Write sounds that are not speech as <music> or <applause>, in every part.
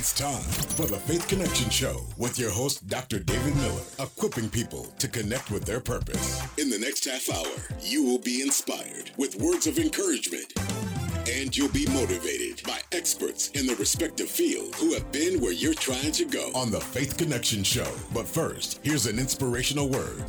It's time for the Faith Connection Show with your host, Dr. David Miller, equipping people to connect with their purpose. In the next half hour, you will be inspired with words of encouragement and you'll be motivated by experts in the respective field who have been where you're trying to go on the Faith Connection Show. But first, here's an inspirational word.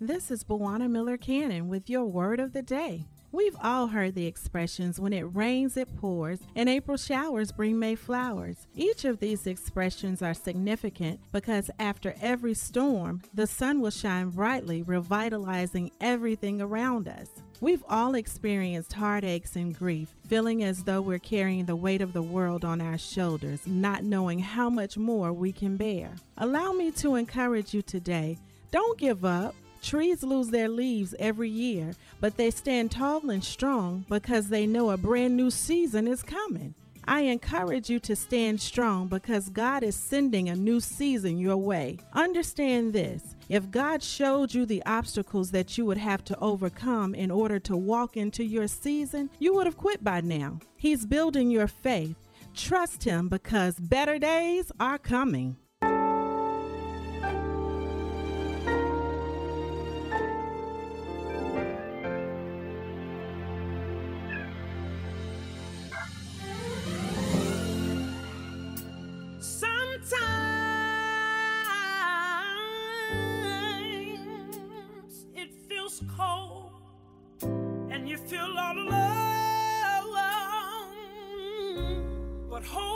This is Bawana Miller Cannon with your word of the day. We've all heard the expressions when it rains, it pours, and April showers bring May flowers. Each of these expressions are significant because after every storm, the sun will shine brightly, revitalizing everything around us. We've all experienced heartaches and grief, feeling as though we're carrying the weight of the world on our shoulders, not knowing how much more we can bear. Allow me to encourage you today don't give up. Trees lose their leaves every year, but they stand tall and strong because they know a brand new season is coming. I encourage you to stand strong because God is sending a new season your way. Understand this if God showed you the obstacles that you would have to overcome in order to walk into your season, you would have quit by now. He's building your faith. Trust Him because better days are coming. you feel all alone. But hold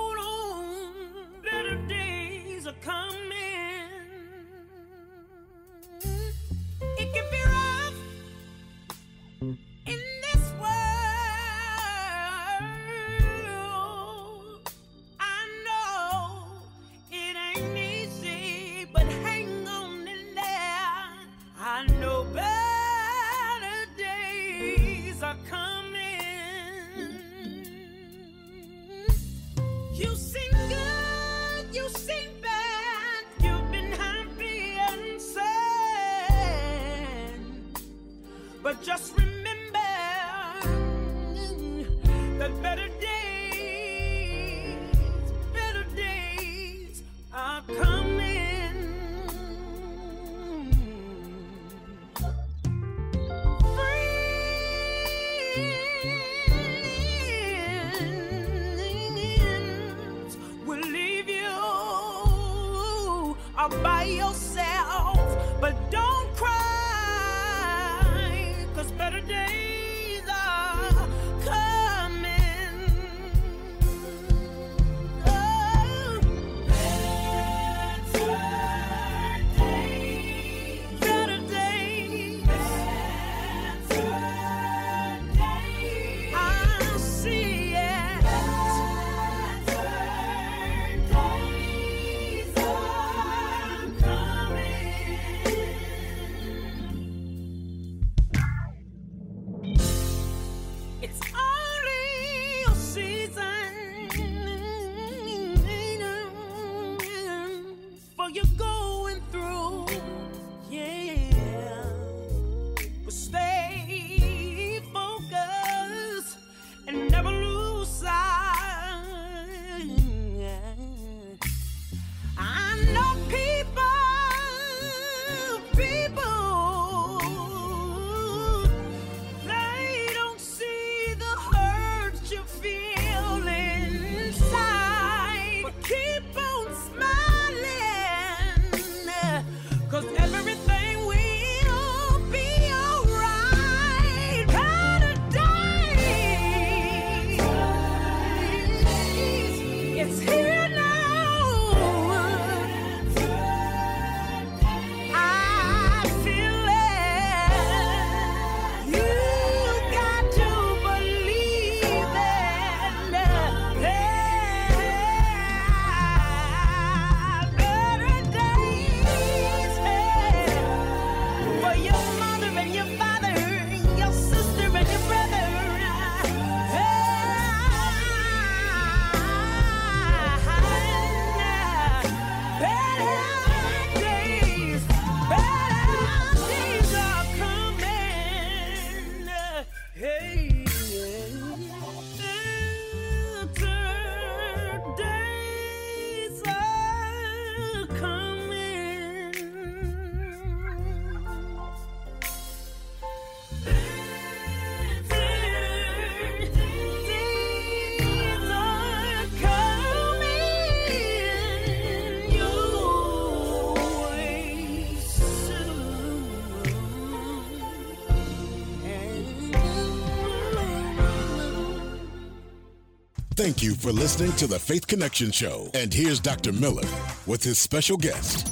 Thank you for listening to the Faith Connection Show. And here's Dr. Miller with his special guest.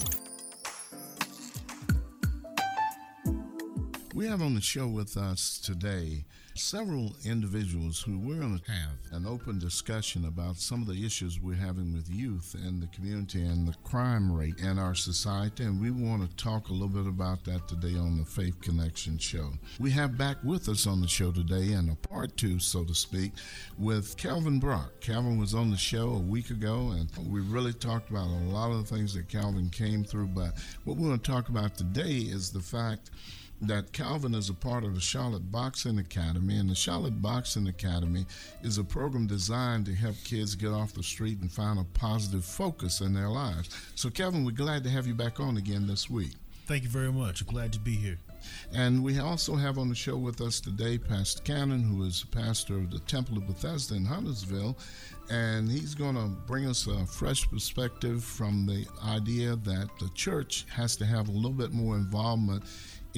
Have on the show with us today several individuals who we're going to have an open discussion about some of the issues we're having with youth in the community and the crime rate in our society. And we want to talk a little bit about that today on the Faith Connection show. We have back with us on the show today, and a part two, so to speak, with Calvin Brock. Calvin was on the show a week ago, and we really talked about a lot of the things that Calvin came through. But what we want to talk about today is the fact that Calvin is a part of the Charlotte Boxing Academy, and the Charlotte Boxing Academy is a program designed to help kids get off the street and find a positive focus in their lives. So, Calvin, we're glad to have you back on again this week. Thank you very much. Glad to be here. And we also have on the show with us today Pastor Cannon, who is pastor of the Temple of Bethesda in Huntersville. And he's going to bring us a fresh perspective from the idea that the church has to have a little bit more involvement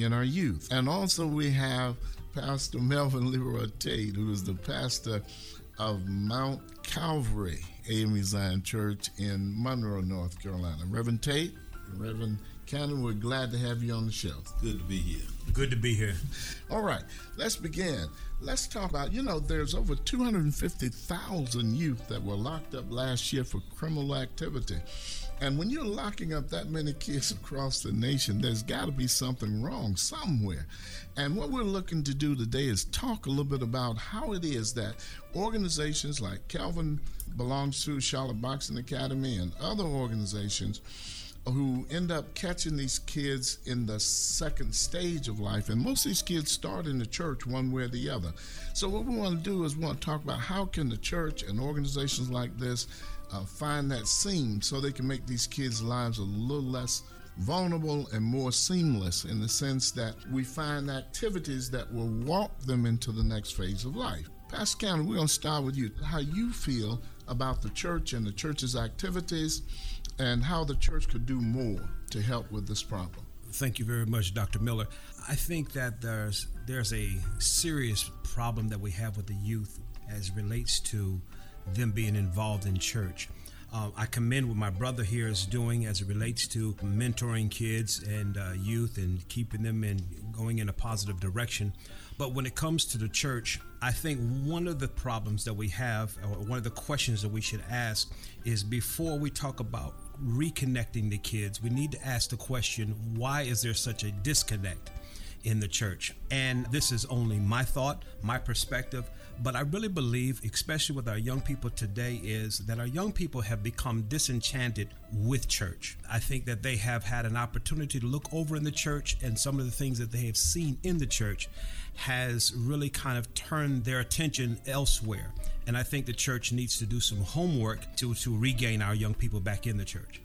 in our youth. And also we have Pastor Melvin Leroy Tate, who is the pastor of Mount Calvary AME Zion Church in Monroe, North Carolina. Reverend Tate, Reverend Cannon, we're glad to have you on the show. Good to be here. Good to be here. <laughs> All right, let's begin. Let's talk about, you know, there's over 250,000 youth that were locked up last year for criminal activity. And when you're locking up that many kids <laughs> across the nation, there's got to be something wrong somewhere. And what we're looking to do today is talk a little bit about how it is that organizations like Calvin belongs to, Charlotte Boxing Academy, and other organizations who end up catching these kids in the second stage of life. And most of these kids start in the church one way or the other. So what we want to do is we want to talk about how can the church and organizations like this uh, find that seam so they can make these kids' lives a little less vulnerable and more seamless in the sense that we find activities that will walk them into the next phase of life. Pastor Cannon, we're going to start with you. How you feel about the church and the church's activities and how the church could do more to help with this problem. Thank you very much, Dr. Miller. I think that there's there's a serious problem that we have with the youth as relates to them being involved in church. Uh, I commend what my brother here is doing as it relates to mentoring kids and uh, youth and keeping them in going in a positive direction. But when it comes to the church, I think one of the problems that we have, or one of the questions that we should ask, is before we talk about reconnecting the kids, we need to ask the question why is there such a disconnect in the church? And this is only my thought, my perspective. But I really believe, especially with our young people today, is that our young people have become disenchanted with church. I think that they have had an opportunity to look over in the church and some of the things that they have seen in the church has really kind of turned their attention elsewhere. And I think the church needs to do some homework to, to regain our young people back in the church.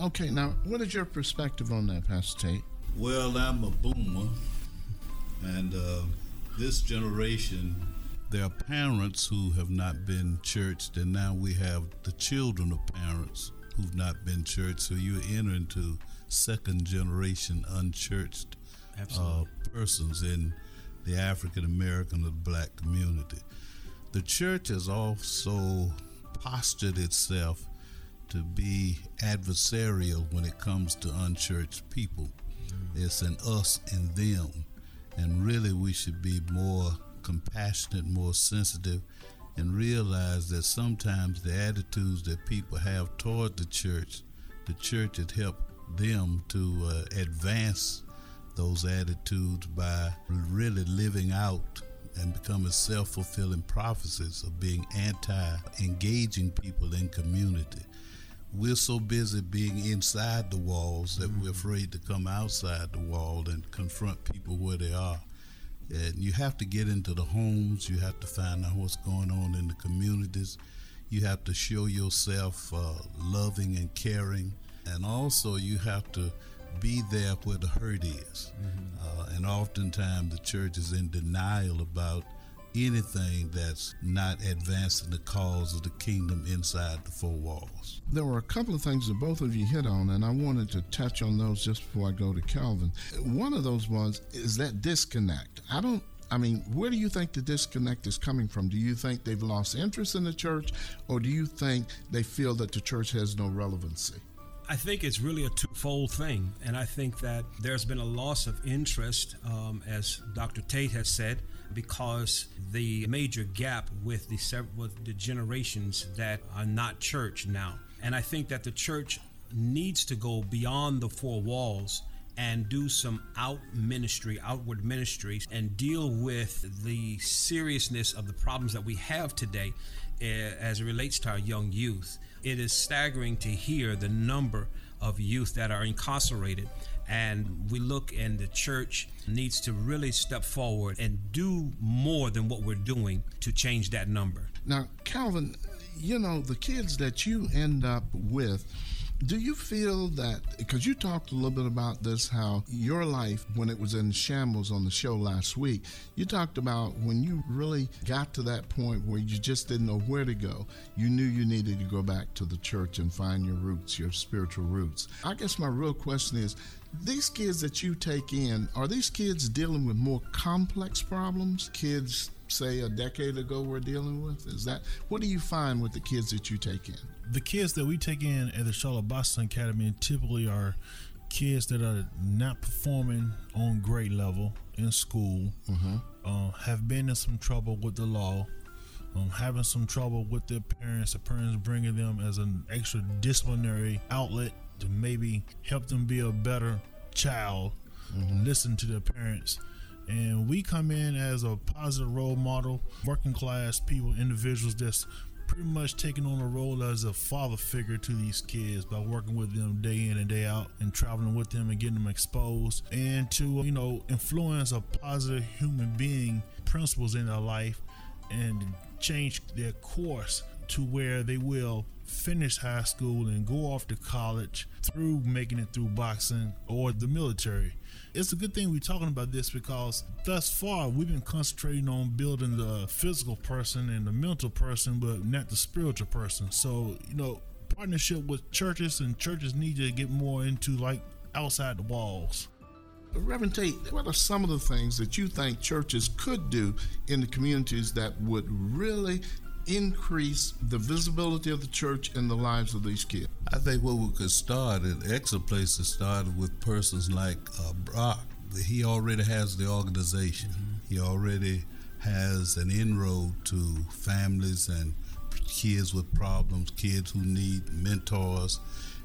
Okay, now, what is your perspective on that, Pastor Tate? Well, I'm a boomer, and uh, this generation there are parents who have not been churched, and now we have the children of parents who've not been churched. So you enter into second generation unchurched uh, persons in the African American or black community. The church has also postured itself to be adversarial when it comes to unchurched people. Mm-hmm. It's an us and them. And really, we should be more compassionate, more sensitive, and realize that sometimes the attitudes that people have toward the church, the church has helped them to uh, advance those attitudes by really living out and becoming self fulfilling prophecies of being anti engaging people in community. We're so busy being inside the walls that mm-hmm. we're afraid to come outside the wall and confront people where they are. And you have to get into the homes. You have to find out what's going on in the communities. You have to show yourself uh, loving and caring. And also, you have to be there where the hurt is. Mm-hmm. Uh, and oftentimes, the church is in denial about anything that's not advancing the cause of the kingdom inside the four walls. There were a couple of things that both of you hit on, and I wanted to touch on those just before I go to Calvin. One of those ones is that disconnect. I don't I mean, where do you think the disconnect is coming from? Do you think they've lost interest in the church, or do you think they feel that the church has no relevancy? I think it's really a twofold thing. And I think that there's been a loss of interest, um, as Dr. Tate has said, because the major gap with the, with the generations that are not church now. And I think that the church needs to go beyond the four walls and do some out ministry, outward ministries, and deal with the seriousness of the problems that we have today uh, as it relates to our young youth. It is staggering to hear the number of youth that are incarcerated. And we look, and the church needs to really step forward and do more than what we're doing to change that number. Now, Calvin, you know, the kids that you end up with, do you feel that because you talked a little bit about this, how your life when it was in shambles on the show last week, you talked about when you really got to that point where you just didn't know where to go, you knew you needed to go back to the church and find your roots, your spiritual roots. I guess my real question is these kids that you take in, are these kids dealing with more complex problems? Kids say a decade ago were dealing with? Is that what do you find with the kids that you take in? The kids that we take in at the Charlotte Boxing Academy typically are kids that are not performing on grade level in school, mm-hmm. uh, have been in some trouble with the law, um, having some trouble with their parents, the parents bringing them as an extra disciplinary outlet to maybe help them be a better child, mm-hmm. listen to their parents and we come in as a positive role model, working class people, individuals that's pretty much taking on a role as a father figure to these kids by working with them day in and day out and traveling with them and getting them exposed and to you know influence a positive human being principles in their life and change their course to where they will finish high school and go off to college through making it through boxing or the military it's a good thing we're talking about this because thus far we've been concentrating on building the physical person and the mental person, but not the spiritual person. So, you know, partnership with churches and churches need to get more into like outside the walls. Reverend Tate, what are some of the things that you think churches could do in the communities that would really increase the visibility of the church in the lives of these kids? I think what we could start, an excellent place to start with persons like uh, Brock. He already has the organization. Mm-hmm. He already has an inroad to families and kids with problems, kids who need mentors.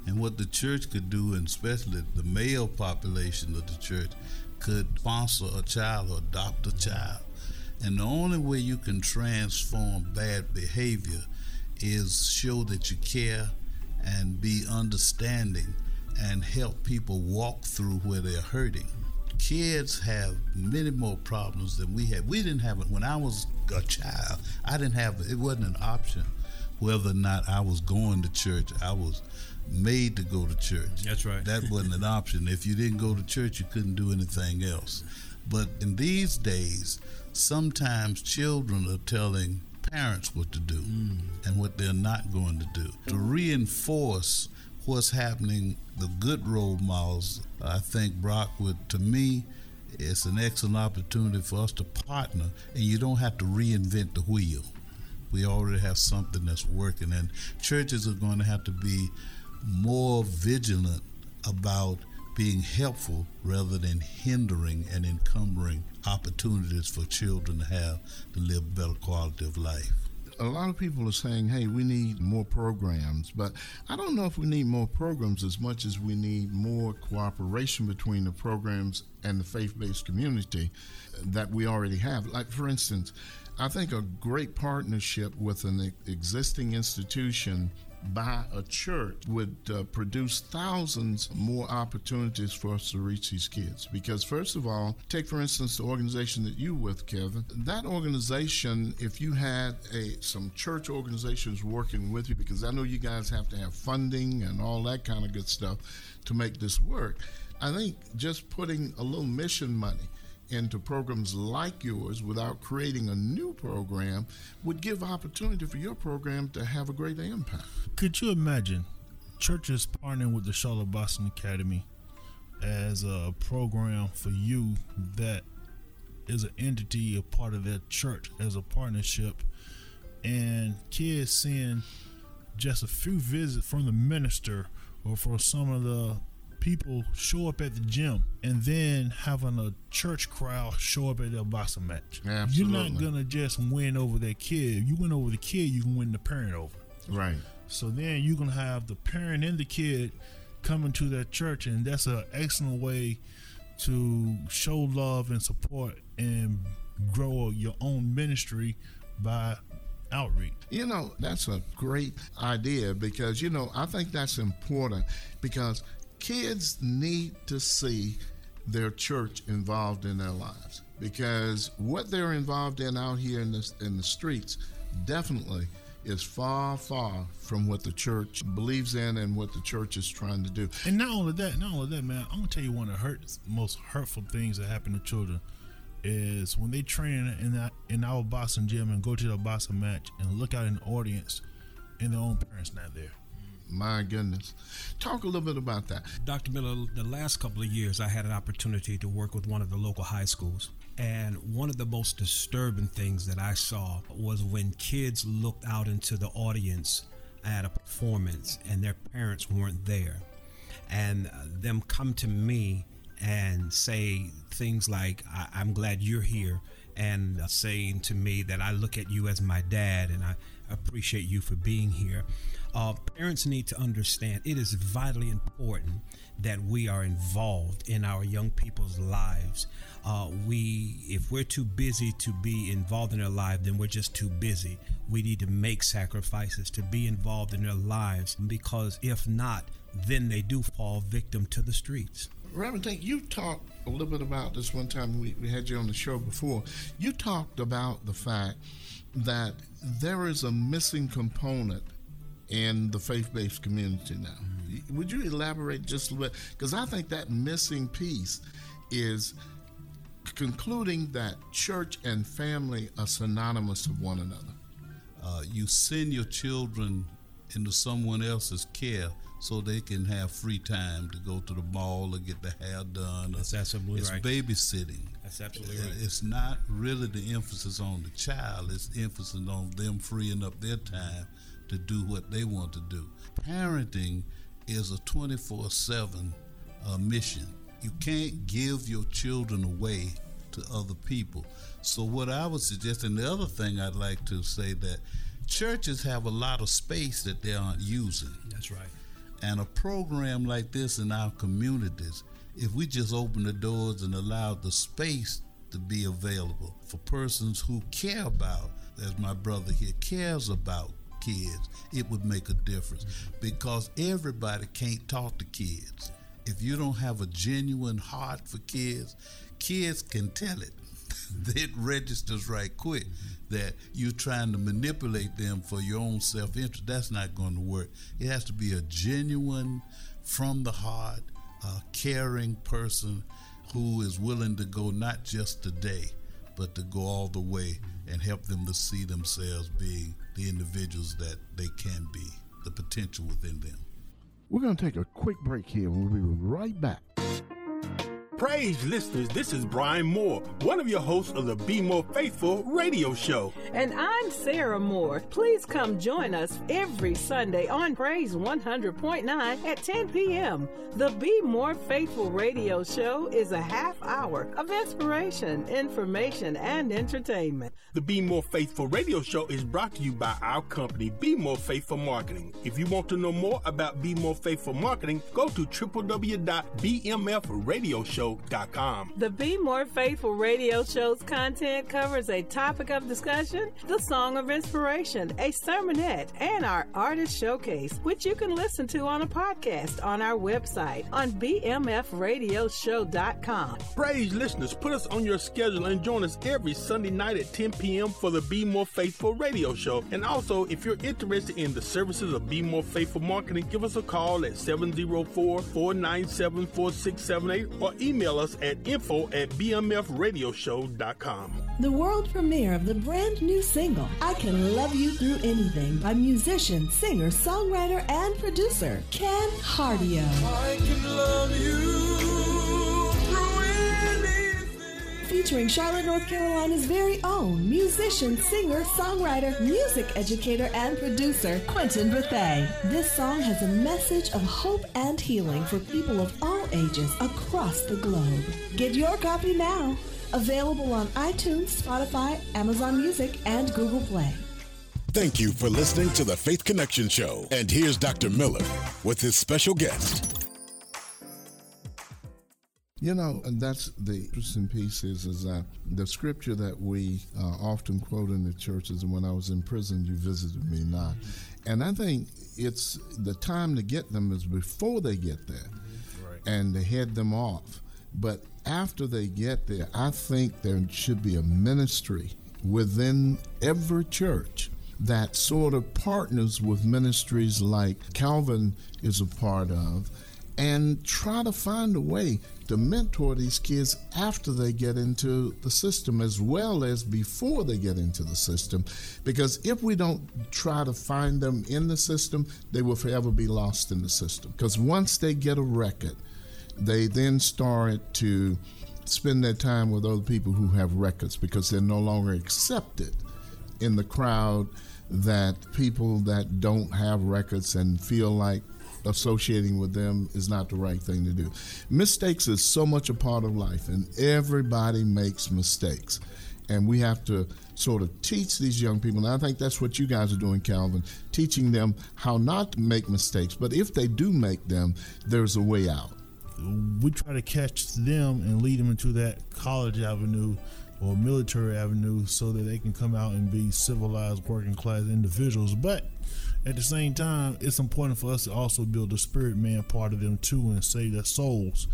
And what the church could do, and especially the male population of the church, could sponsor a child or adopt a child and the only way you can transform bad behavior is show that you care and be understanding and help people walk through where they're hurting. Kids have many more problems than we had. We didn't have it when I was a child. I didn't have it. It wasn't an option whether or not I was going to church. I was made to go to church. That's right. That wasn't an option. If you didn't go to church, you couldn't do anything else. But in these days, sometimes children are telling parents what to do mm. and what they're not going to do. To reinforce what's happening, the good role models, I think Brock would, to me, it's an excellent opportunity for us to partner, and you don't have to reinvent the wheel. We already have something that's working, and churches are going to have to be more vigilant about being helpful rather than hindering and encumbering opportunities for children to have to live a better quality of life. A lot of people are saying, hey, we need more programs, but I don't know if we need more programs as much as we need more cooperation between the programs and the faith based community that we already have. Like, for instance, I think a great partnership with an existing institution by a church would uh, produce thousands more opportunities for us to reach these kids. Because, first of all, take for instance the organization that you with, Calvin. That organization, if you had a some church organizations working with you, because I know you guys have to have funding and all that kind of good stuff to make this work. I think just putting a little mission money into programs like yours without creating a new program would give opportunity for your program to have a greater impact. Could you imagine churches partnering with the Charlotte Boxing Academy as a program for you that is an entity, a part of that church as a partnership, and kids seeing just a few visits from the minister or for some of the people show up at the gym and then having a church crowd show up at their boxing match. Absolutely. You're not gonna just win over that kid. You win over the kid, you can win the parent over. Right. So then you're gonna have the parent and the kid coming to that church, and that's an excellent way to show love and support and grow your own ministry by outreach. You know, that's a great idea because, you know, I think that's important because kids need to see their church involved in their lives because what they're involved in out here in the, in the streets definitely is far, far from what the church believes in and what the church is trying to do. And not only that, not only that, man, I'm gonna tell you one of the hurt, most hurtful things that happen to children is when they train in that in our boxing gym and go to the boxing match and look out in the audience and their own parents not there. My goodness. Talk a little bit about that. Dr. Miller, the last couple of years, I had an opportunity to work with one of the local high schools. And one of the most disturbing things that I saw was when kids looked out into the audience at a performance and their parents weren't there. And uh, them come to me and say things like, I- am glad you're here. And uh, saying to me that I look at you as my dad and I appreciate you for being here. Uh, parents need to understand it is vitally important that we are involved in our young people's lives. Uh, we, if we're too busy to be involved in their life, then we're just too busy. We need to make sacrifices to be involved in their lives because if not, then they do fall victim to the streets. Reverend Tate, you talked a little bit about this one time we, we had you on the show before. You talked about the fact that there is a missing component in the faith based community now. Mm-hmm. Would you elaborate just a little bit? Because I think that missing piece is concluding that church and family are synonymous of one another. Uh, you send your children into someone else's care so they can have free time to go to the mall or get the hair done. That's absolutely it's right. babysitting. That's absolutely right. It's not really the emphasis on the child. It's emphasis on them freeing up their time to do what they want to do. Parenting is a 24/7 uh, mission. You can't give your children away to other people. So what I would suggest, and the other thing I'd like to say that churches have a lot of space that they aren't using. That's right. And a program like this in our communities, if we just open the doors and allow the space to be available for persons who care about, as my brother here cares about kids, it would make a difference because everybody can't talk to kids. If you don't have a genuine heart for kids, kids can tell it. <laughs> it registers right quick that you're trying to manipulate them for your own self interest. That's not going to work. It has to be a genuine, from the heart, uh, caring person who is willing to go not just today, but to go all the way and help them to see themselves being the individuals that they can be, the potential within them. We're going to take a quick break here and we'll be right back. Praise listeners, this is Brian Moore, one of your hosts of the Be More Faithful radio show. And I'm Sarah Moore. Please come join us every Sunday on Praise 100.9 at 10 p.m. The Be More Faithful radio show is a half hour of inspiration, information, and entertainment. The Be More Faithful radio show is brought to you by our company, Be More Faithful Marketing. If you want to know more about Be More Faithful Marketing, go to www.bmfradioshow.com. The Be More Faithful radio show's content covers a topic of discussion, the song of inspiration, a sermonette, and our artist showcase, which you can listen to on a podcast on our website on bmfradioshow.com. Praise listeners, put us on your schedule and join us every Sunday night at 10 p.m. for the Be More Faithful radio show. And also, if you're interested in the services of Be More Faithful Marketing, give us a call at 704 497 4678 or email us at info at bmfradioshow.com. The world premiere of the brand new single, I Can Love You Through Anything, by musician, singer, songwriter, and producer Ken Hardio. I can love you featuring Charlotte, North Carolina's very own musician, singer, songwriter, music educator, and producer, Quentin Bethay. This song has a message of hope and healing for people of all ages across the globe. Get your copy now. Available on iTunes, Spotify, Amazon Music, and Google Play. Thank you for listening to the Faith Connection Show. And here's Dr. Miller with his special guest. You know, and that's the interesting piece is, is that the scripture that we uh, often quote in the churches, and when I was in prison, you visited me not. And I think it's the time to get them is before they get there right. and to head them off. But after they get there, I think there should be a ministry within every church that sort of partners with ministries like Calvin is a part of and try to find a way to mentor these kids after they get into the system as well as before they get into the system. Because if we don't try to find them in the system, they will forever be lost in the system. Because once they get a record, they then start to spend their time with other people who have records because they're no longer accepted in the crowd that people that don't have records and feel like associating with them is not the right thing to do. Mistakes is so much a part of life, and everybody makes mistakes. And we have to sort of teach these young people, and I think that's what you guys are doing, Calvin, teaching them how not to make mistakes. But if they do make them, there's a way out. We try to catch them and lead them into that college avenue or military avenue so that they can come out and be civilized working class individuals. But at the same time, it's important for us to also build the spirit man part of them too and save their souls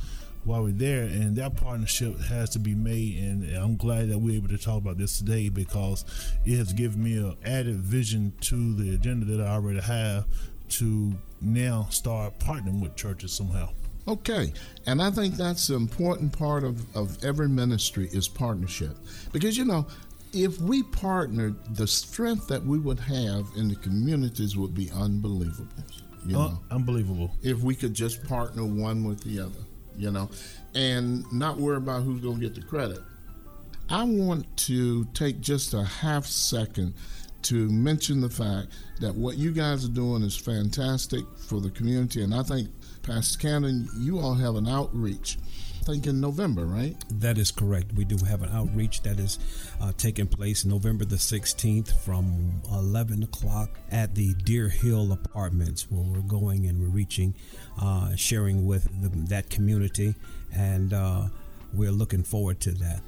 while we're there. And that partnership has to be made. And I'm glad that we're able to talk about this today because it has given me an added vision to the agenda that I already have to now start partnering with churches somehow. Okay, and I think that's the important part of, of every ministry is partnership. Because, you know, if we partnered, the strength that we would have in the communities would be unbelievable. You uh, know? unbelievable. If we could just partner one with the other, you know, and not worry about who's going to get the credit. I want to take just a half second to mention the fact that what you guys are doing is fantastic for the community, and I think Pastor Cannon, you all have an outreach. Think in November, right? That is correct. We do have an outreach that is uh, taking place November the 16th from 11 o'clock at the Deer Hill Apartments, where we're going and we're reaching, uh, sharing with the, that community, and uh, we're looking forward to that.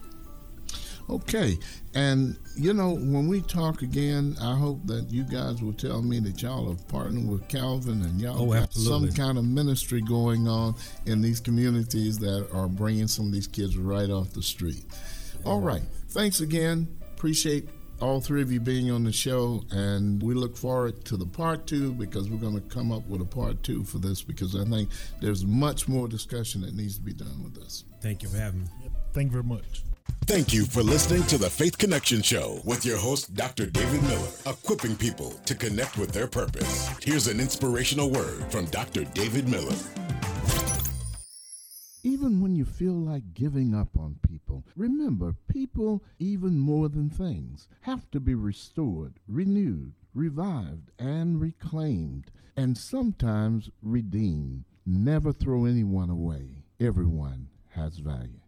Okay. And, you know, when we talk again, I hope that you guys will tell me that y'all have partnered with Calvin and y'all oh, got some kind of ministry going on in these communities that are bringing some of these kids right off the street. All right. Thanks again. Appreciate all three of you being on the show, and we look forward to the part two because we're going to come up with a part two for this because I think there's much more discussion that needs to be done with this. Thank you for having me. Thank you very much. Thank you for listening to the Faith Connection Show with your host, Dr. David Miller, equipping people to connect with their purpose. Here's an inspirational word from Dr. David Miller. Even when you feel like giving up on people, remember people, even more than things, have to be restored, renewed, revived, and reclaimed, and sometimes redeemed. Never throw anyone away. Everyone has value.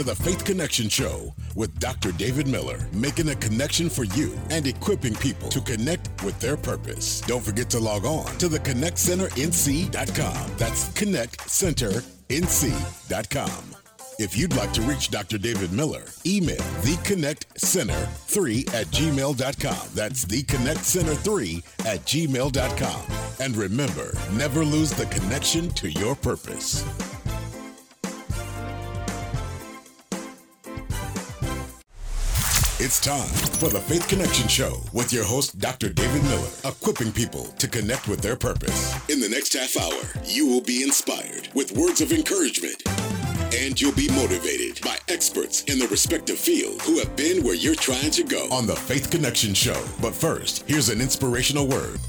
To the Faith Connection Show with Dr. David Miller, making a connection for you and equipping people to connect with their purpose. Don't forget to log on to the ConnectCenterNC.com. That's ConnectCenterNC.com. If you'd like to reach Dr. David Miller, email theconnectcenter3 at gmail.com. That's theconnectcenter3 at gmail.com. And remember, never lose the connection to your purpose. It's time for the Faith Connection Show with your host, Dr. David Miller, equipping people to connect with their purpose. In the next half hour, you will be inspired with words of encouragement. And you'll be motivated by experts in the respective field who have been where you're trying to go on the Faith Connection Show. But first, here's an inspirational word.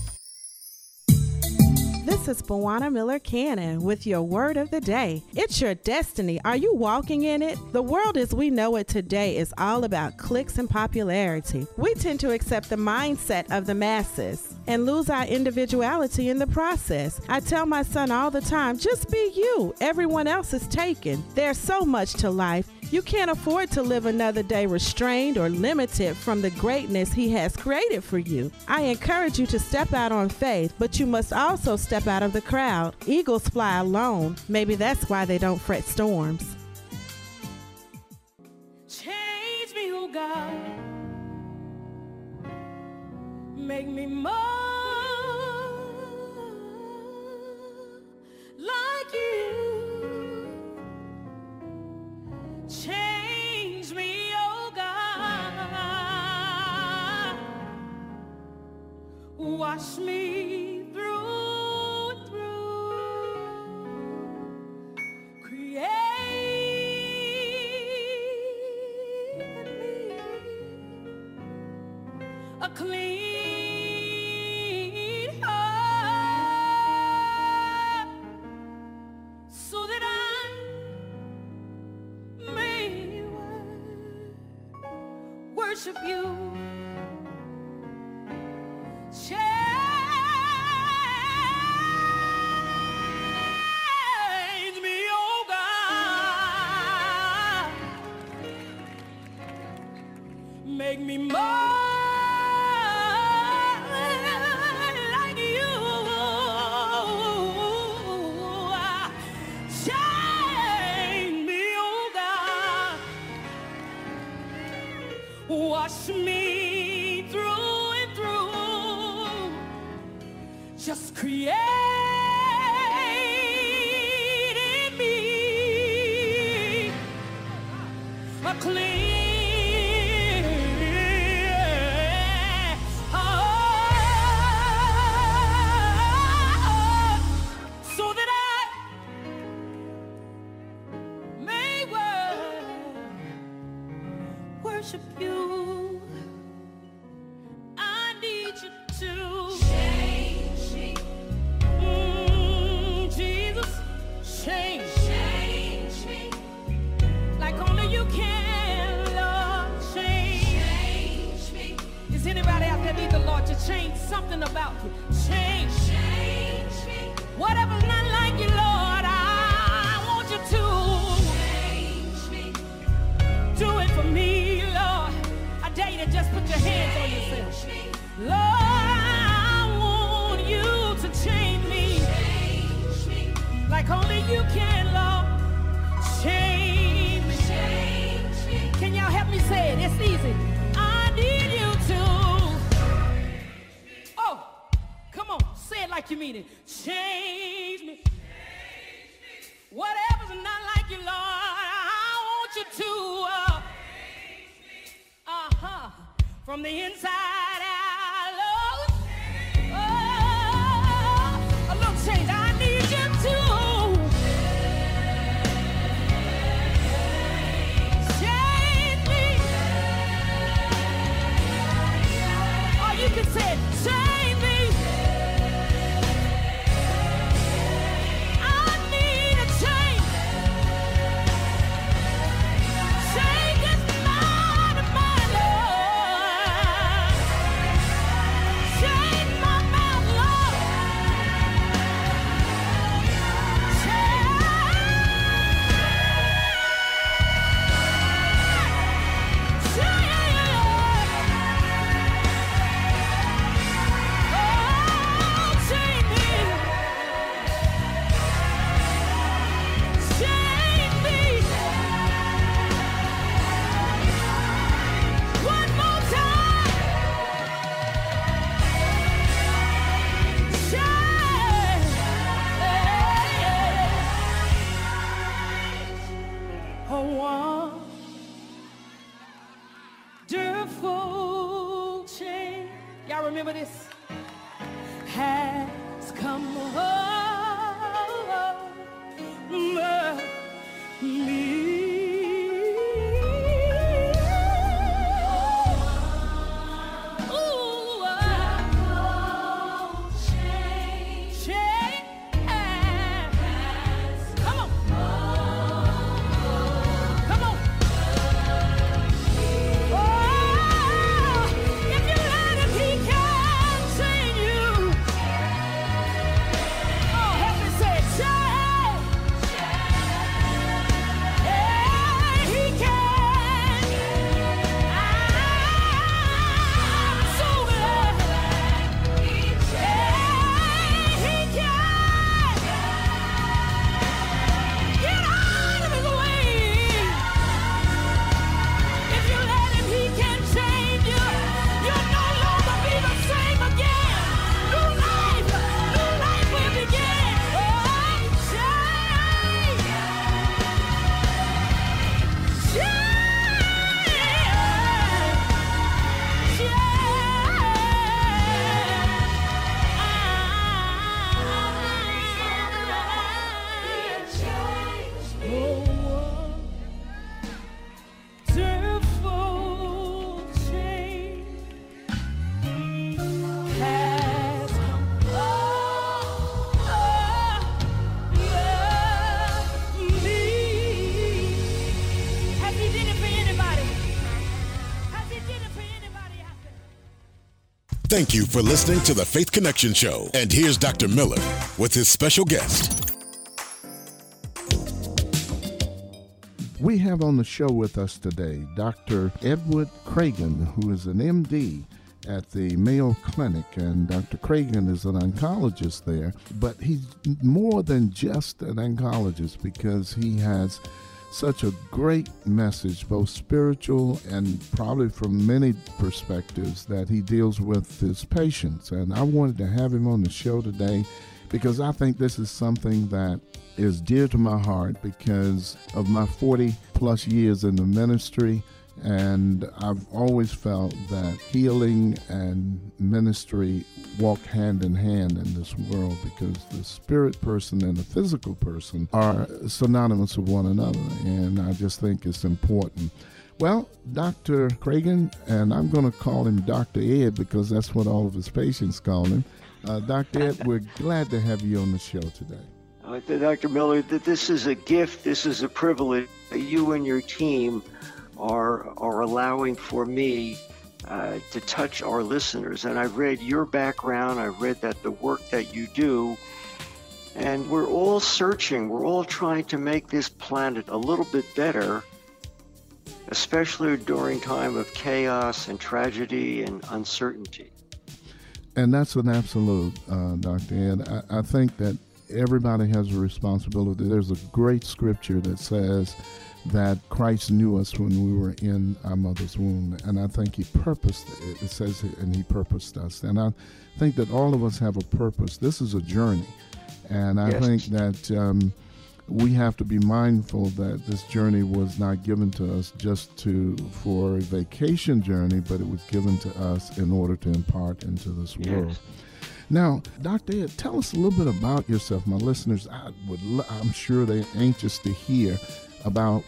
This is Bawana Miller Cannon with your word of the day. It's your destiny. Are you walking in it? The world as we know it today is all about clicks and popularity. We tend to accept the mindset of the masses and lose our individuality in the process. I tell my son all the time just be you. Everyone else is taken. There's so much to life. You can't afford to live another day restrained or limited from the greatness He has created for you. I encourage you to step out on faith, but you must also step out of the crowd. Eagles fly alone. Maybe that's why they don't fret storms. Change me, oh God. Make me more Change me, oh God. Wash me through and through. Create me a clean worship you. Thank you for listening to the Faith Connection Show. And here's Dr. Miller with his special guest. We have on the show with us today Dr. Edward Creagan, who is an MD at the Mayo Clinic, and Dr. Creagan is an oncologist there, but he's more than just an oncologist because he has such a great message, both spiritual and probably from many perspectives, that he deals with his patients. And I wanted to have him on the show today because I think this is something that is dear to my heart because of my 40 plus years in the ministry. And I've always felt that healing and ministry walk hand in hand in this world because the spirit person and the physical person are synonymous with one another. And I just think it's important. Well, Dr. Creagan, and I'm going to call him Dr. Ed because that's what all of his patients call him. Uh, Dr. Ed, we're glad to have you on the show today. Uh, Dr. Miller, this is a gift, this is a privilege. You and your team are are allowing for me uh, to touch our listeners. And I've read your background. I've read that the work that you do, and we're all searching. We're all trying to make this planet a little bit better, especially during time of chaos and tragedy and uncertainty. And that's an absolute, uh, Dr. Ed. I, I think that everybody has a responsibility. There's a great scripture that says that Christ knew us when we were in our mother's womb. And I think He purposed it. It says, and He purposed us. And I think that all of us have a purpose. This is a journey. And I Yes. think that um, we have to be mindful that this journey was not given to us just to for a vacation journey, but it was given to us in order to impart into this world. Now, Dr. Ed, tell us a little bit about yourself. My listeners, I would, I'm sure they're anxious to hear about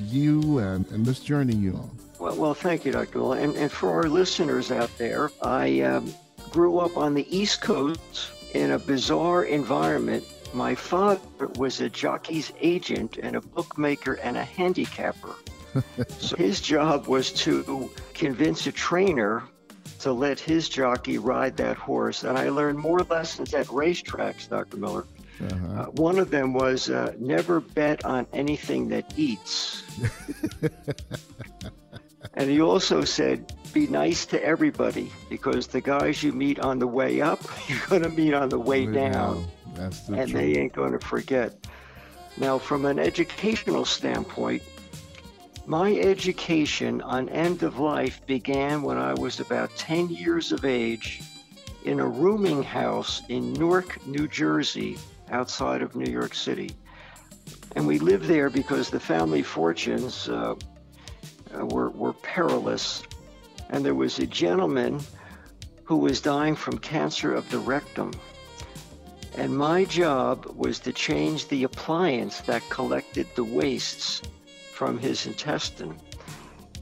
you and, and this journey you're on. Well, well, thank you, Dr. Miller. And, and for our listeners out there, I um, grew up on the East Coast in a bizarre environment. My father was a jockey's agent and a bookmaker and a handicapper. <laughs> so his job was to convince a trainer to let his jockey ride that horse. And I learned more lessons at racetracks, Dr. Miller. Uh, one of them was uh, never bet on anything that eats. <laughs> and he also said, be nice to everybody because the guys you meet on the way up, <laughs> you're going to meet on the way down. That's the And truth. they ain't going to forget. Now, from an educational standpoint, my education on end of life began when I was about 10 years of age in a rooming house in Newark, New Jersey, outside of New York City. And we lived there because the family fortunes uh, uh, were, were perilous. And there was a gentleman who was dying from cancer of the rectum. And my job was to change the appliance that collected the wastes from his intestine.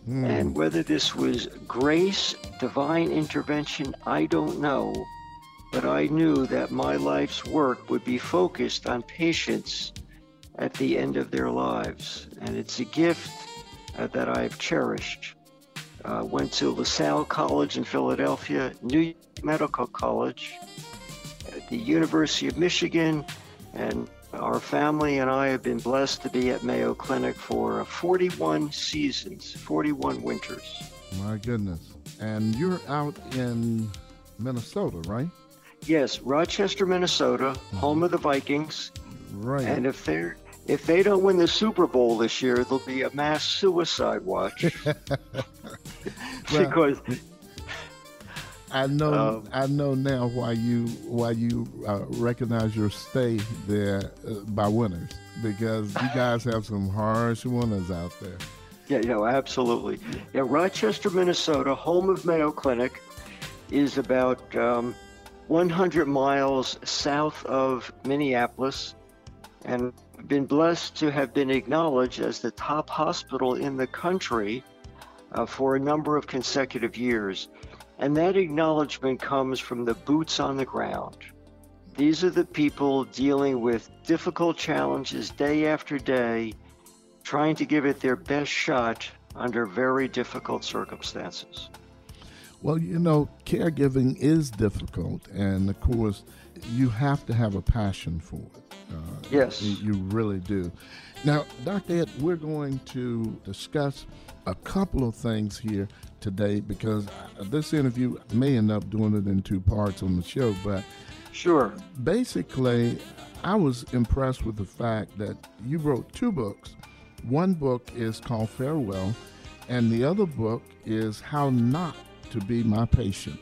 And whether this was grace, divine intervention, I don't know. But I knew that my life's work would be focused on patients at the end of their lives. And it's a gift uh, that I've cherished. Uh, went to LaSalle College in Philadelphia, New York Medical College, at the University of Michigan, and our family and I have been blessed to be at Mayo Clinic for uh, 41 seasons, 41 winters. My goodness. And you're out in Minnesota, right? Yes, Rochester, Minnesota, home of the Vikings. Right. And if they're if they don't win the Super Bowl this year, there'll be a mass suicide watch. <laughs> because I know Um, I know now why you why you uh, recognize your stay there uh, by winners because you guys have some harsh winners out there. Yeah, you know, absolutely. Yeah, Rochester, Minnesota, home of Mayo Clinic, is about um, 100 miles south of Minneapolis, and been blessed to have been acknowledged as the top hospital in the country uh, for a number of consecutive years. And that acknowledgement comes from the boots on the ground. These are the people dealing with difficult challenges day after day, trying to give it their best shot under very difficult circumstances. Well, you know, caregiving is difficult, and of course, you have to have a passion for it. Uh, Yes. you, you really do. Now, Dr. Ed, we're going to discuss a couple of things here today because this interview may end up doing it in two parts on the show, but Sure. basically, I was impressed with the fact that you wrote two books One book is called Farewell, and the other book is How Not to Be My Patient.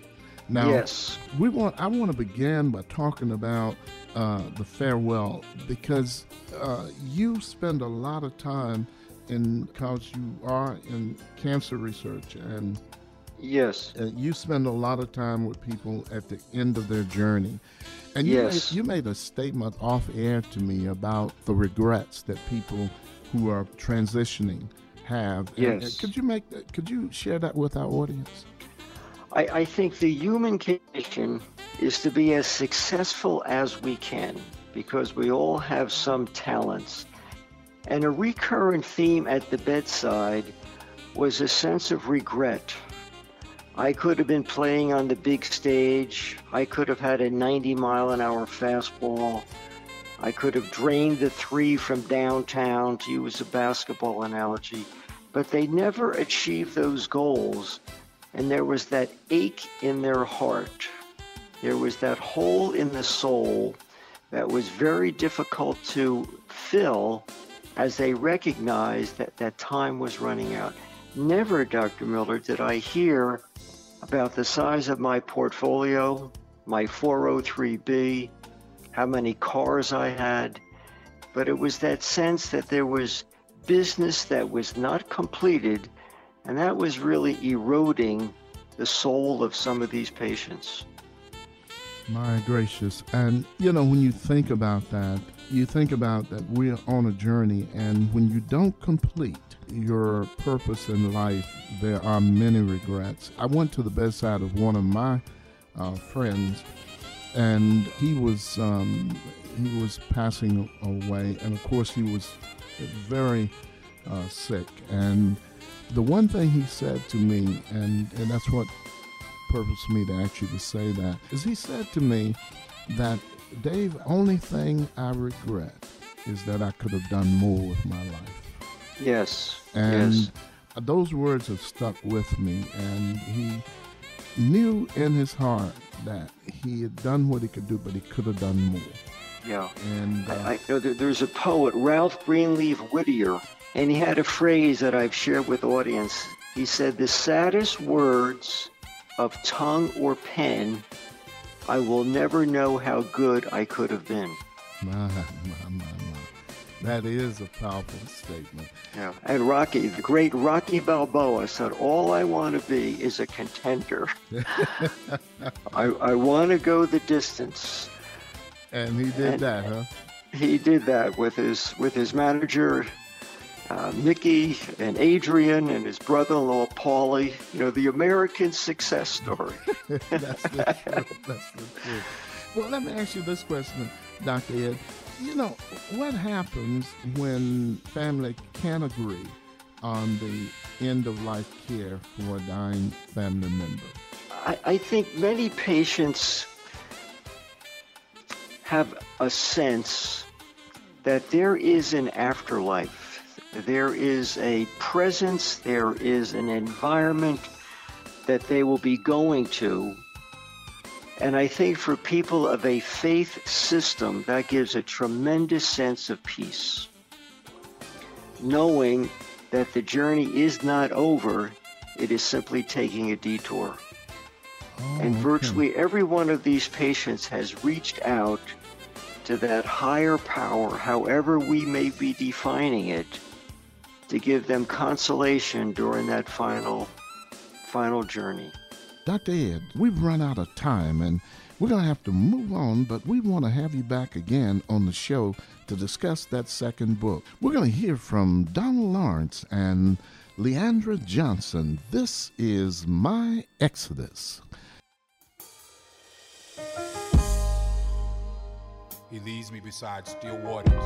Now, Yes. we want. I want to begin by talking about uh, the farewell because uh, you spend a lot of time in because you are in cancer research and Yes. you spend a lot of time with people at the end of their journey. And you, Yes. made, you made a statement off air to me about the regrets that people who are transitioning have. And, uh, Yes. could you make that, could you share that with our audience? I, I think the human condition is to be as successful as we can because we all have some talents. And a recurrent theme at the bedside was a sense of regret. I could have been playing on the big stage. I could have had a 90 mile an hour fastball. I could have drained the three from downtown, to use a basketball analogy. But they never achieved those goals and there was that ache in their heart. There was that hole in the soul that was very difficult to fill as they recognized that that time was running out. Never, Dr. Miller, did I hear about the size of my portfolio, my 403B, how many cars I had, but it was that sense that there was business that was not completed and that was really eroding the soul of some of these patients. My gracious. And, you know, when you think about that, you think about that we're on a journey, and when you don't complete your purpose in life, there are many regrets. I went to the bedside of one of my uh, friends, and he was um, he was passing away, and of course he was very uh, sick. And the one thing he said to me, and and that's what purpose me to you to say that is he said to me that Dave, only thing I regret is that I could have done more with my life. Yes. And yes. those words have stuck with me. And he knew in his heart that he had done what he could do, but he could have done more. Yeah. And uh, I, I know there, there's a poet, Ralph Greenleaf Whittier, and he had a phrase that I've shared with audience. He said, The saddest words of tongue or pen, I will never know how good I could have been. my, my, my, my. That is a powerful statement. Yeah. And Rocky, the great Rocky Balboa said, All I want to be is a contender. <laughs> I, I want to go the distance. And he did And- that, huh? He did that with his with his manager, uh, Mickey and Adrian, and his brother-in-law Paulie. You know, the American success story. <laughs> That's the truth. That's the truth. Well, let me ask you this question, Dr. Ed. You know, what happens when family can't agree on the end of life care for a dying family member? I, I think many patients have a sense that there is an afterlife. There is a presence, there is an environment that they will be going to. And I think for people of a faith system, that gives a tremendous sense of peace. Knowing that the journey is not over, it is simply taking a detour. Oh, and virtually every one of these patients has reached out to that higher power, however we may be defining it, to give them consolation during that final, final journey. Dr. Ed, we've run out of time and we're going to have to move on, but we want to have you back again on the show to discuss that second book. We're going to hear from Donald Lawrence and Leandria Johnson. This is My Exodus. He leads me beside still waters.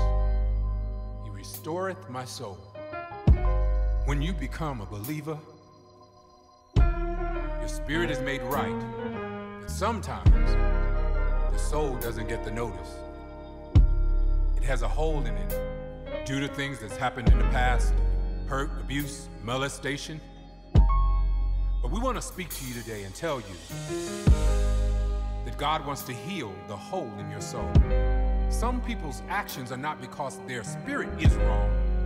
He restoreth my soul. When you become a believer, your spirit is made right. But sometimes the soul doesn't get the notice. It has a hole in it due to things that's happened in the past hurt, abuse, molestation. But we want to speak to you today and tell you that God wants to heal the hole in your soul. Some people's actions are not because their spirit is wrong,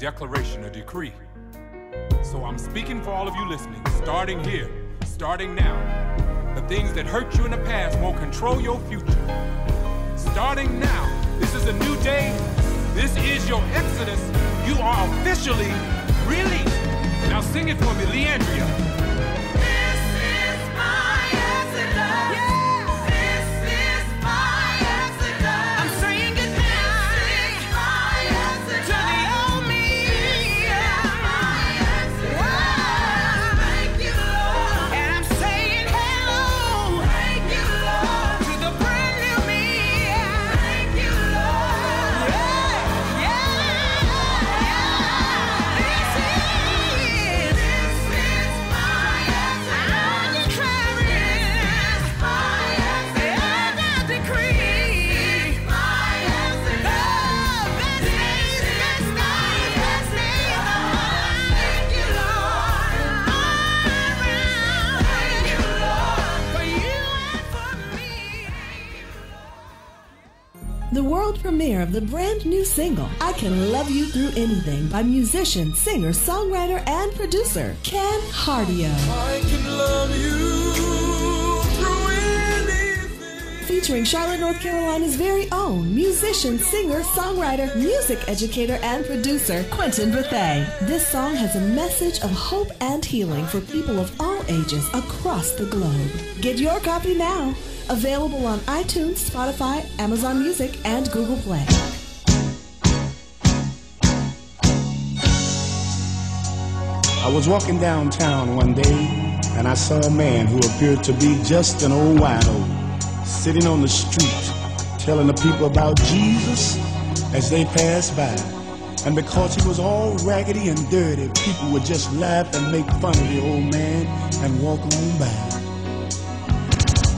Declaration, a decree. So I'm speaking for all of you listening, starting here, starting now. The things that hurt you in the past won't control your future. Starting now, this is a new day. This is your exodus. You are officially released. Now sing it for me, Leandria. World premiere of the brand new single, I Can Love You Through Anything, by musician, singer, songwriter, and producer Ken Hardio. I can love you through Featuring Charlotte, North Carolina's very own musician, singer, songwriter, music educator, and producer Quentin Bethay. This song has a message of hope and healing for people of all ages across the globe. Get your copy now. Available on iTunes, Spotify, Amazon Music, and Google Play. I was walking downtown one day and I saw a man who appeared to be just an old wino sitting on the street telling the people about Jesus as they passed by. And because he was all raggedy and dirty, people would just laugh and make fun of the old man and walk on by.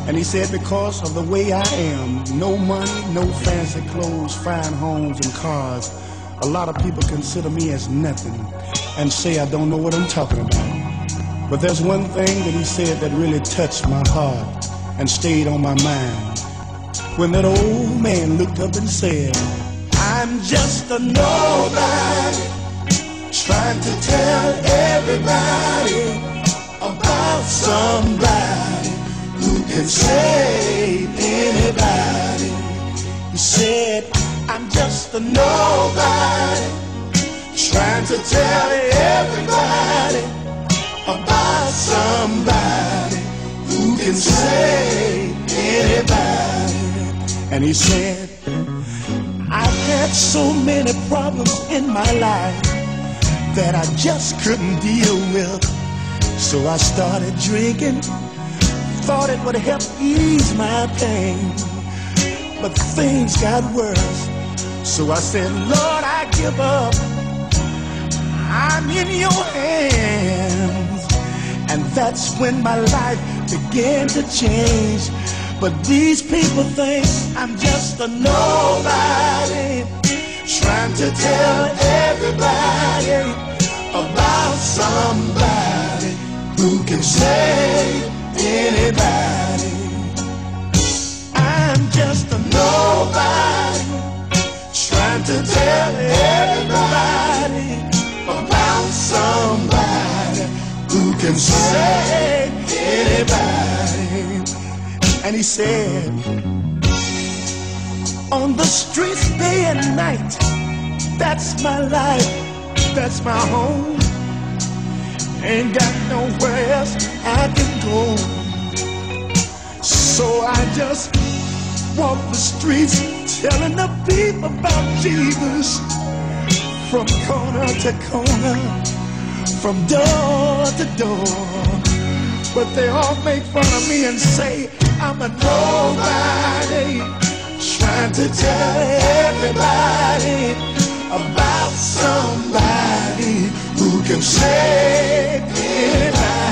And he said, because of the way I am, no money, no fancy clothes, fine homes and cars, a lot of people consider me as nothing and say I don't know what I'm talking about. But there's one thing that he said that really touched my heart and stayed on my mind. When that old man looked up and said, I'm just a nobody trying to tell everybody about somebody can save anybody. He said, I'm just a nobody trying to tell everybody about somebody who can save anybody. And he said, I've had so many problems in my life that I just couldn't deal with. So I started drinking, thought it would help ease my pain. But things got worse. So I said, Lord, I give up. I'm in your hands. And that's when my life began to change. But these people think I'm just a nobody trying to tell everybody about somebody who can save anybody. I'm just a nobody trying to tell everybody about somebody who can save anybody. And he said, on the streets day and night, that's my life, that's my home. Ain't got nowhere else I can So I just walk the streets telling the people about Jesus from corner to corner, from door to door. But they all make fun of me and say I'm a nobody trying to tell everybody about somebody who can save anybody.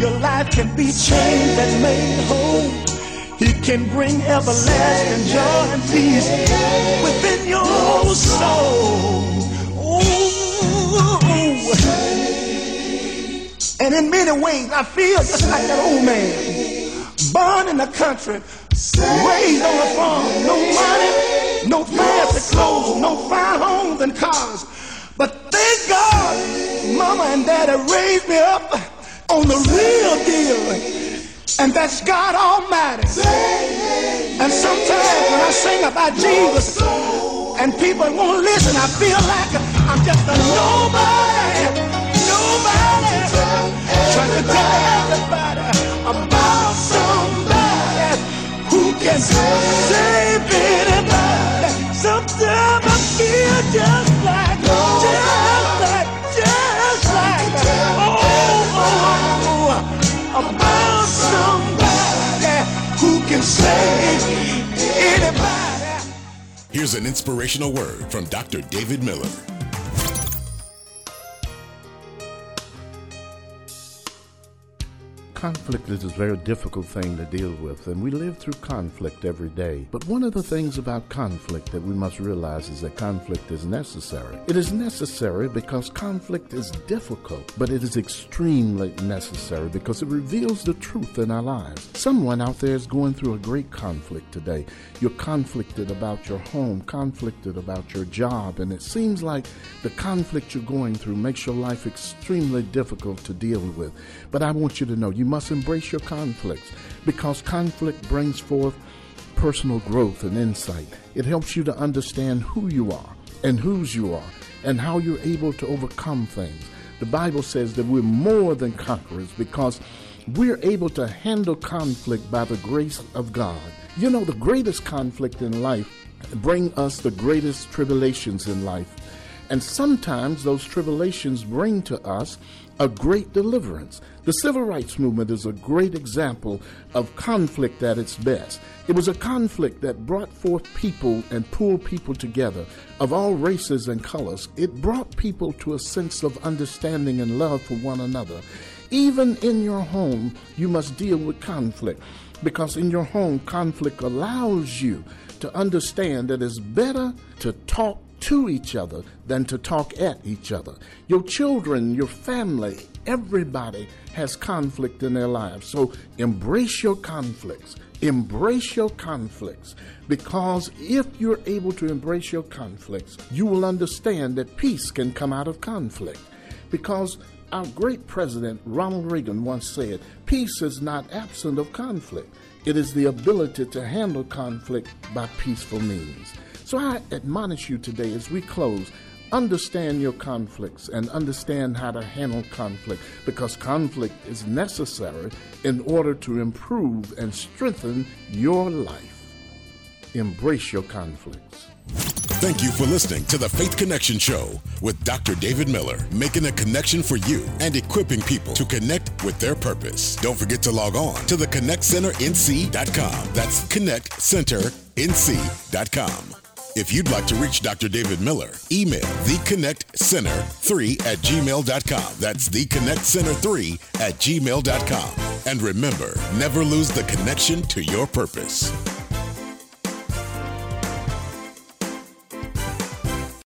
your life can be changed and made whole. He can bring everlasting joy and peace within your soul. Ooh. And in many ways, I feel just like that old man. Born in the country, raised on a farm, no money, no fancy clothes, no fine homes and cars. But thank God, mama and daddy raised me up on the real deal. And that's God Almighty. And sometimes when I sing about Jesus and people won't listen, I feel like I'm just a nobody. Nobody trying to tell everybody about somebody who can save anybody. Sometimes I feel just like, just Here's an inspirational word from Dr. David Miller. Conflict is a very difficult thing to deal with, and we live through conflict every day. But one of the things about conflict that we must realize is that conflict is necessary. It is necessary because conflict is difficult, but it is extremely necessary because it reveals the truth in our lives. Someone out there is going through a great conflict today. You're conflicted about your home, conflicted about your job, and it seems like the conflict you're going through makes your life extremely difficult to deal with. But I want you to know you must embrace your conflicts because conflict brings forth personal growth and insight. It helps you to understand who you are and whose you are and how you're able to overcome things. The Bible says that we're more than conquerors because we're able to handle conflict by the grace of God. You know, the greatest conflict in life bring us the greatest tribulations in life. And sometimes those tribulations bring to us a great deliverance. The civil rights movement is a great example of conflict at its best. It was a conflict that brought forth people and pulled people together of all races and colors. It brought people to a sense of understanding and love for one another. Even in your home, you must deal with conflict because in your home, conflict allows you to understand that it's better to talk to each other than to talk at each other. Your children, your family, everybody has conflict in their lives. So embrace your conflicts. Embrace your conflicts because if you're able to embrace your conflicts, you will understand that peace can come out of conflict. Because our great president, Ronald Reagan, once said, Peace is not absent of conflict, it is the ability to handle conflict by peaceful means. So I admonish you today as we close understand your conflicts and understand how to handle conflict because conflict is necessary in order to improve and strengthen your life. Embrace your conflicts. Thank you for listening to the Faith Connection Show with Dr. David Miller, making a connection for you and equipping people to connect with their purpose. Don't forget to log on to the ConnectCenterNC.com. That's ConnectCenterNC.com. If you'd like to reach Dr. David Miller, email theconnectcenter3 at gmail.com. That's theconnectcenter3 at gmail.com. And remember, never lose the connection to your purpose.